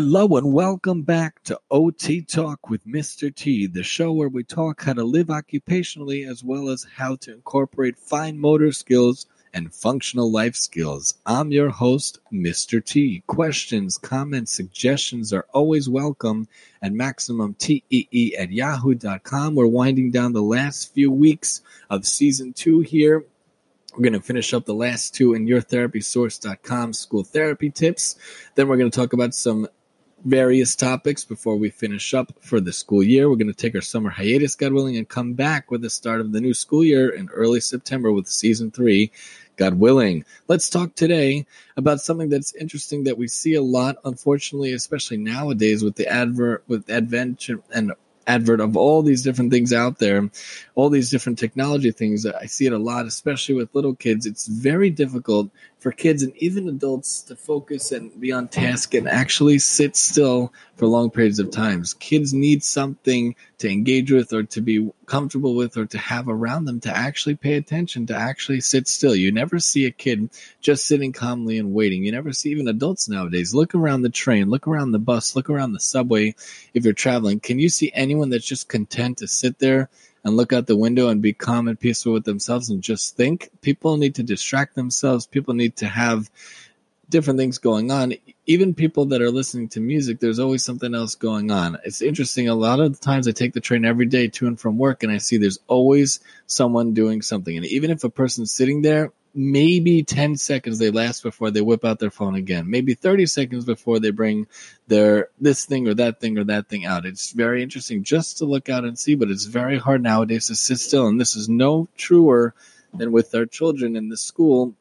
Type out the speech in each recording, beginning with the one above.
Hello and welcome back to OT Talk with Mr. T, the show where we talk how to live occupationally as well as how to incorporate fine motor skills and functional life skills. I'm your host, Mr. T. Questions, comments, suggestions are always welcome at MaximumTEE at yahoo.com. We're winding down the last few weeks of season two here we're going to finish up the last two in yourtherapysource.com school therapy tips. Then we're going to talk about some various topics before we finish up for the school year. We're going to take our summer hiatus, God willing, and come back with the start of the new school year in early September with season three, God willing. Let's talk today about something that's interesting that we see a lot, unfortunately, especially nowadays with the advert, with advent and advert of all these different things out there, all these different technology things. I see it a lot, especially with little kids. It's very difficult for kids and even adults to focus and be on task and actually sit still for long periods of times. Kids need something to engage with or to be comfortable with or to have around them to actually pay attention, to actually sit still. You never see a kid just sitting calmly and waiting. You never see even adults nowadays. Look around the train, look around the bus, look around the subway if you're traveling. Can you see anyone that's just content to sit there and look out the window and be calm and peaceful with themselves and just think. People need to distract themselves. People need to have different things going on. Even people that are listening to music, there's always something else going on. It's interesting. A lot of the times I take the train every day to and from work and I see there's always someone doing something. And even if a person's sitting there, maybe 10 seconds they last before they whip out their phone again. Maybe 30 seconds before they bring their this thing or that thing or that thing out. It's very interesting just to look out and see, but it's very hard nowadays to sit still. And this is no truer than with our children in the school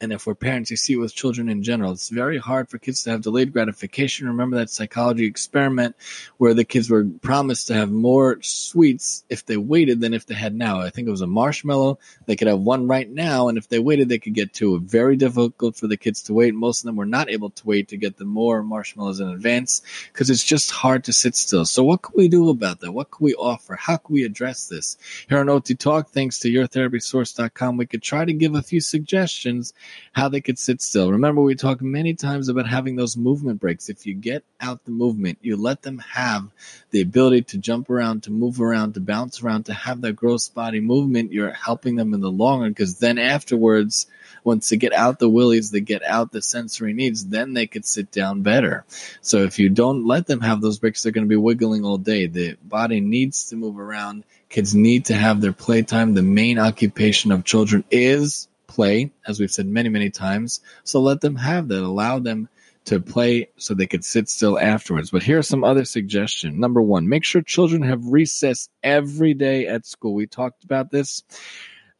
and if we're parents, you see it with children in general. It's very hard for kids to have delayed gratification. Remember that psychology experiment where the kids were promised to have more sweets if they waited than if they had now. I think it was a marshmallow. They could have one right now, and if they waited, they could get two. Very difficult for the kids to wait. Most of them were not able to wait to get the more marshmallows in advance because it's just hard to sit still. So what can we do about that? What can we offer? How can we address this? Here on OT Talk, thanks to yourtherapysource.com, we could try to give a few suggestions how they could sit still. Remember, we talked many times about having those movement breaks. If you get out the movement, you let them have the ability to jump around, to move around, to bounce around, to have that gross body movement, you're helping them in the long run because then afterwards, once they get out the willies, they get out the sensory needs, then they could sit down better. So if you don't let them have those breaks, they're going to be wiggling all day. The body needs to move around. Kids need to have their playtime. The main occupation of children is play, as we've said many, many times. So let them have that. Allow them to play so they could sit still afterwards. But here are some other suggestions. Number one, make sure children have recess every day at school. We talked about this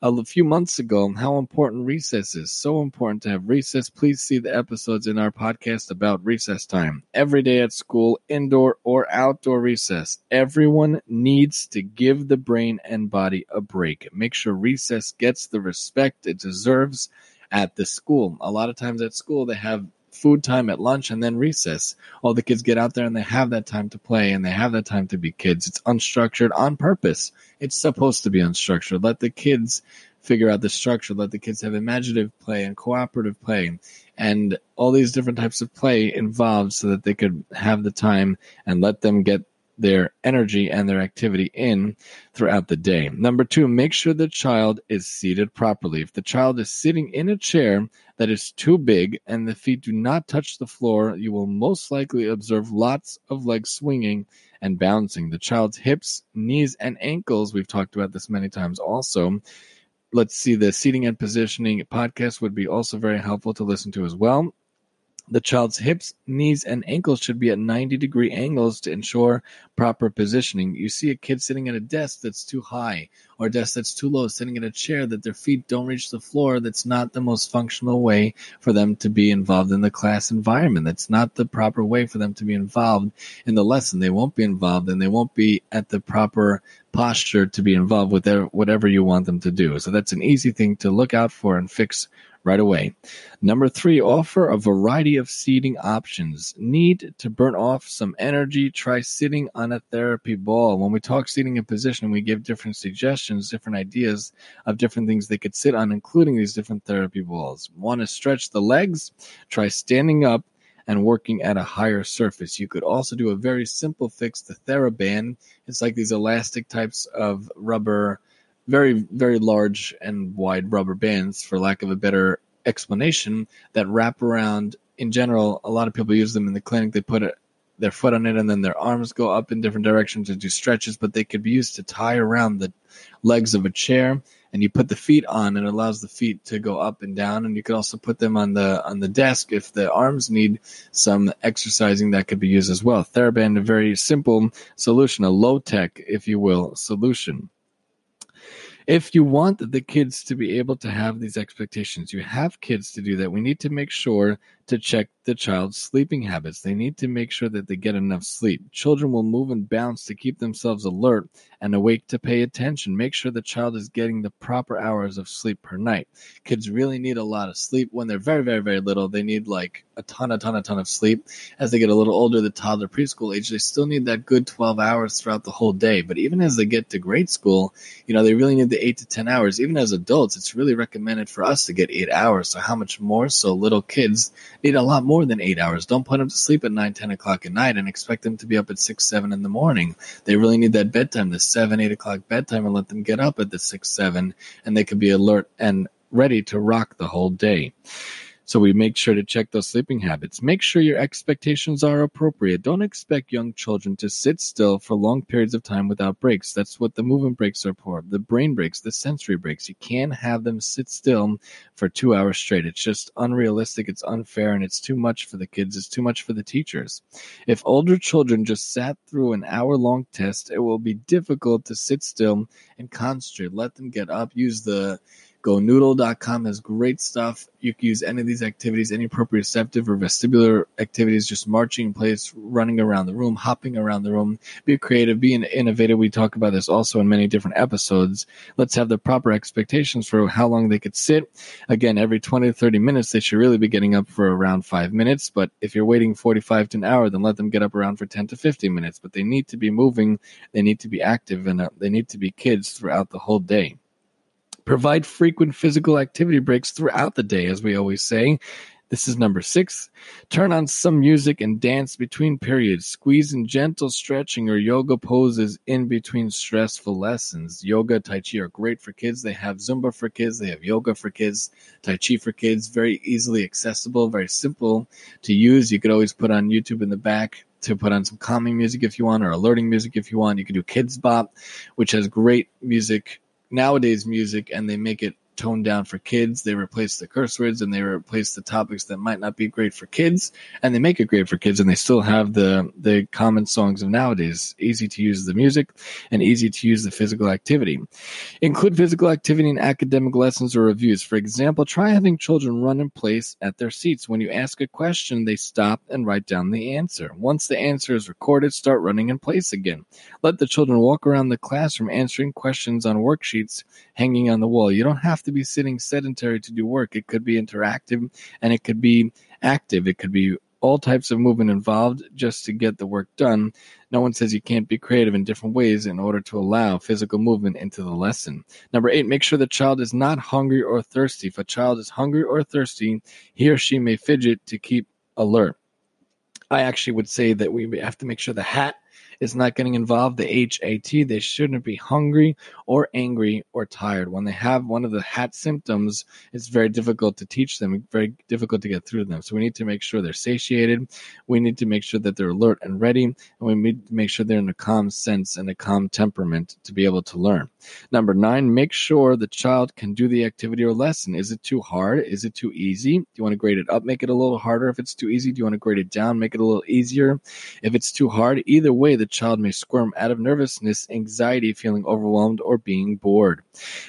a few months ago on how important recess is. So important to have recess. Please see the episodes in our podcast about recess time. Every day at school, indoor or outdoor recess. Everyone needs to give the brain and body a break. Make sure recess gets the respect it deserves at the school. A lot of times at school, they have food time at lunch and then recess. All the kids get out there and they have that time to play and they have that time to be kids. It's unstructured on purpose. It's supposed to be unstructured. Let the kids figure out the structure. Let the kids have imaginative play and cooperative play and all these different types of play involved so that they could have the time and let them get their energy and their activity in throughout the day. Number two, make sure the child is seated properly. If the child is sitting in a chair that is too big and the feet do not touch the floor, you will most likely observe lots of legs swinging and bouncing. The child's hips, knees, and ankles, we've talked about this many times also. Let's see, the seating and positioning podcast would be also very helpful to listen to as well. The child's hips, knees, and ankles should be at 90 degree angles to ensure proper positioning. You see a kid sitting at a desk that's too high or a desk that's too low, sitting in a chair that their feet don't reach the floor. That's not the most functional way for them to be involved in the class environment. That's not the proper way for them to be involved in the lesson. They won't be involved and they won't be at the proper posture to be involved with whatever you want them to do. So that's an easy thing to look out for and fix right away. Number three, offer a variety of seating options. Need to burn off some energy? Try sitting on a therapy ball. When we talk seating and position, we give different suggestions, different ideas of different things they could sit on, including these different therapy balls. Want to stretch the legs? Try standing up and working at a higher surface. You could also do a very simple fix, the TheraBand. It's like these elastic types of rubber, very, very large and wide rubber bands, for lack of a better explanation, that wrap around. In general, a lot of people use them in the clinic. They put it their foot on it and then their arms go up in different directions and do stretches, but they could be used to tie around the legs of a chair and you put the feet on and it allows the feet to go up and down and you could also put them on the on the desk if the arms need some exercising that could be used as well. TheraBand a very simple solution, a low tech, if you will, solution if you want the kids to be able to have these expectations, you have kids to do that. We need to make sure to check the child's sleeping habits. They need to make sure that they get enough sleep. Children will move and bounce to keep themselves alert and awake to pay attention. Make sure the child is getting the proper hours of sleep per night. Kids really need a lot of sleep when they're very, very, very little. They need like a ton, a ton, a ton of sleep. As they get a little older, the toddler preschool age, they still need that good 12 hours throughout the whole day. But even as they get to grade school, you know, they really need the eight to 10 hours. Even as adults, it's really recommended for us to get eight hours. So how much more? So little kids need a lot more than eight hours. Don't put them to sleep at 9, 10 o'clock at night and expect them to be up at 6, 7 in the morning. They really need that bedtime, the 7, 8 o'clock bedtime, and let them get up at the 6, 7, and they can be alert and ready to rock the whole day. So we make sure to check those sleeping habits. Make sure your expectations are appropriate. Don't expect young children to sit still for long periods of time without breaks. That's what the movement breaks are for. The brain breaks, the sensory breaks. You can't have them sit still for two hours straight. It's just unrealistic. It's unfair and it's too much for the kids. It's too much for the teachers. If older children just sat through an hour long test, it will be difficult to sit still and concentrate. Let them get up, use the GoNoodle.com has great stuff. You can use any of these activities, any proprioceptive or vestibular activities, just marching in place, running around the room, hopping around the room. Be creative, be innovative. We talk about this also in many different episodes. Let's have the proper expectations for how long they could sit. Again, every 20 to 30 minutes, they should really be getting up for around five minutes. But if you're waiting 45 to an hour, then let them get up around for 10 to 15 minutes. But they need to be moving, they need to be active, and uh, they need to be kids throughout the whole day. Provide frequent physical activity breaks throughout the day, as we always say. This is number six. Turn on some music and dance between periods. Squeeze in gentle stretching or yoga poses in between stressful lessons. Yoga, Tai Chi are great for kids. They have Zumba for kids. They have yoga for kids. Tai Chi for kids. Very easily accessible, very simple to use. You could always put on YouTube in the back to put on some calming music if you want or alerting music if you want. You can do Kidz Bop, which has great music nowadays music and they make it toned down for kids. They replace the curse words and they replace the topics that might not be great for kids, and they make it great for kids. And they still have the the common songs of nowadays. Easy to use the music and easy to use the physical activity. Include physical activity in academic lessons or reviews. For example, try having children run in place at their seats. When you ask a question, they stop and write down the answer. Once the answer is recorded, start running in place again. Let the children walk around the classroom answering questions on worksheets hanging on the wall. You don't have to be sitting sedentary to do work. It could be interactive and it could be active. It could be all types of movement involved just to get the work done. No one says you can't be creative in different ways in order to allow physical movement into the lesson. Number eight, make sure the child is not hungry or thirsty. If a child is hungry or thirsty, he or she may fidget to keep alert. I actually would say that we have to make sure the hat is not getting involved, the HAT, they shouldn't be hungry or angry or tired. When they have one of the HAT symptoms, it's very difficult to teach them, very difficult to get through to them. So we need to make sure they're satiated. We need to make sure that they're alert and ready. And we need to make sure they're in a calm sense and a calm temperament to be able to learn. Number nine, make sure the child can do the activity or lesson. Is it too hard? Is it too easy? Do you want to grade it up? Make it a little harder. If it's too easy, do you want to grade it down? Make it a little easier. If it's too hard, either way, the the child may squirm out of nervousness, anxiety, feeling overwhelmed, or being bored.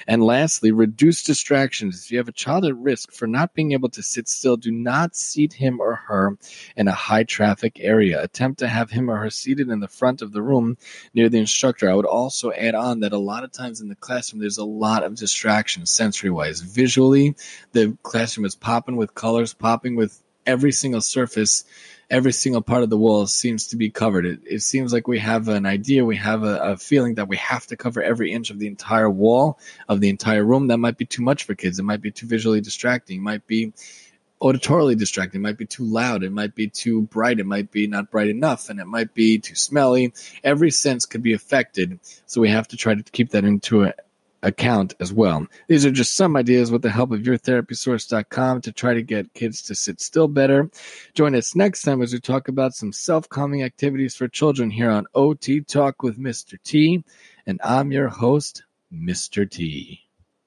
And lastly, reduce distractions. If you have a child at risk for not being able to sit still, do not seat him or her in a high traffic area. Attempt to have him or her seated in the front of the room near the instructor. I would also add on that a lot of times in the classroom, there's a lot of distractions sensory wise. Visually, the classroom is popping with colors, popping with every single surface every single part of the wall seems to be covered. It, it seems like we have an idea, we have a, a, feeling that we have to cover every inch of the entire wall of the entire room. That might be too much for kids. It might be too visually distracting. It might be auditorily distracting. It might be too loud. It might be too bright. It might be not bright enough. And it might be too smelly. Every sense could be affected. So we have to try to keep that into a, account as well. These are just some ideas with the help of yourtherapysource.com to try to get kids to sit still better. Join us next time as we talk about some self calming activities for children here on OT Talk with Mr. T. And I'm your host, Mr. T.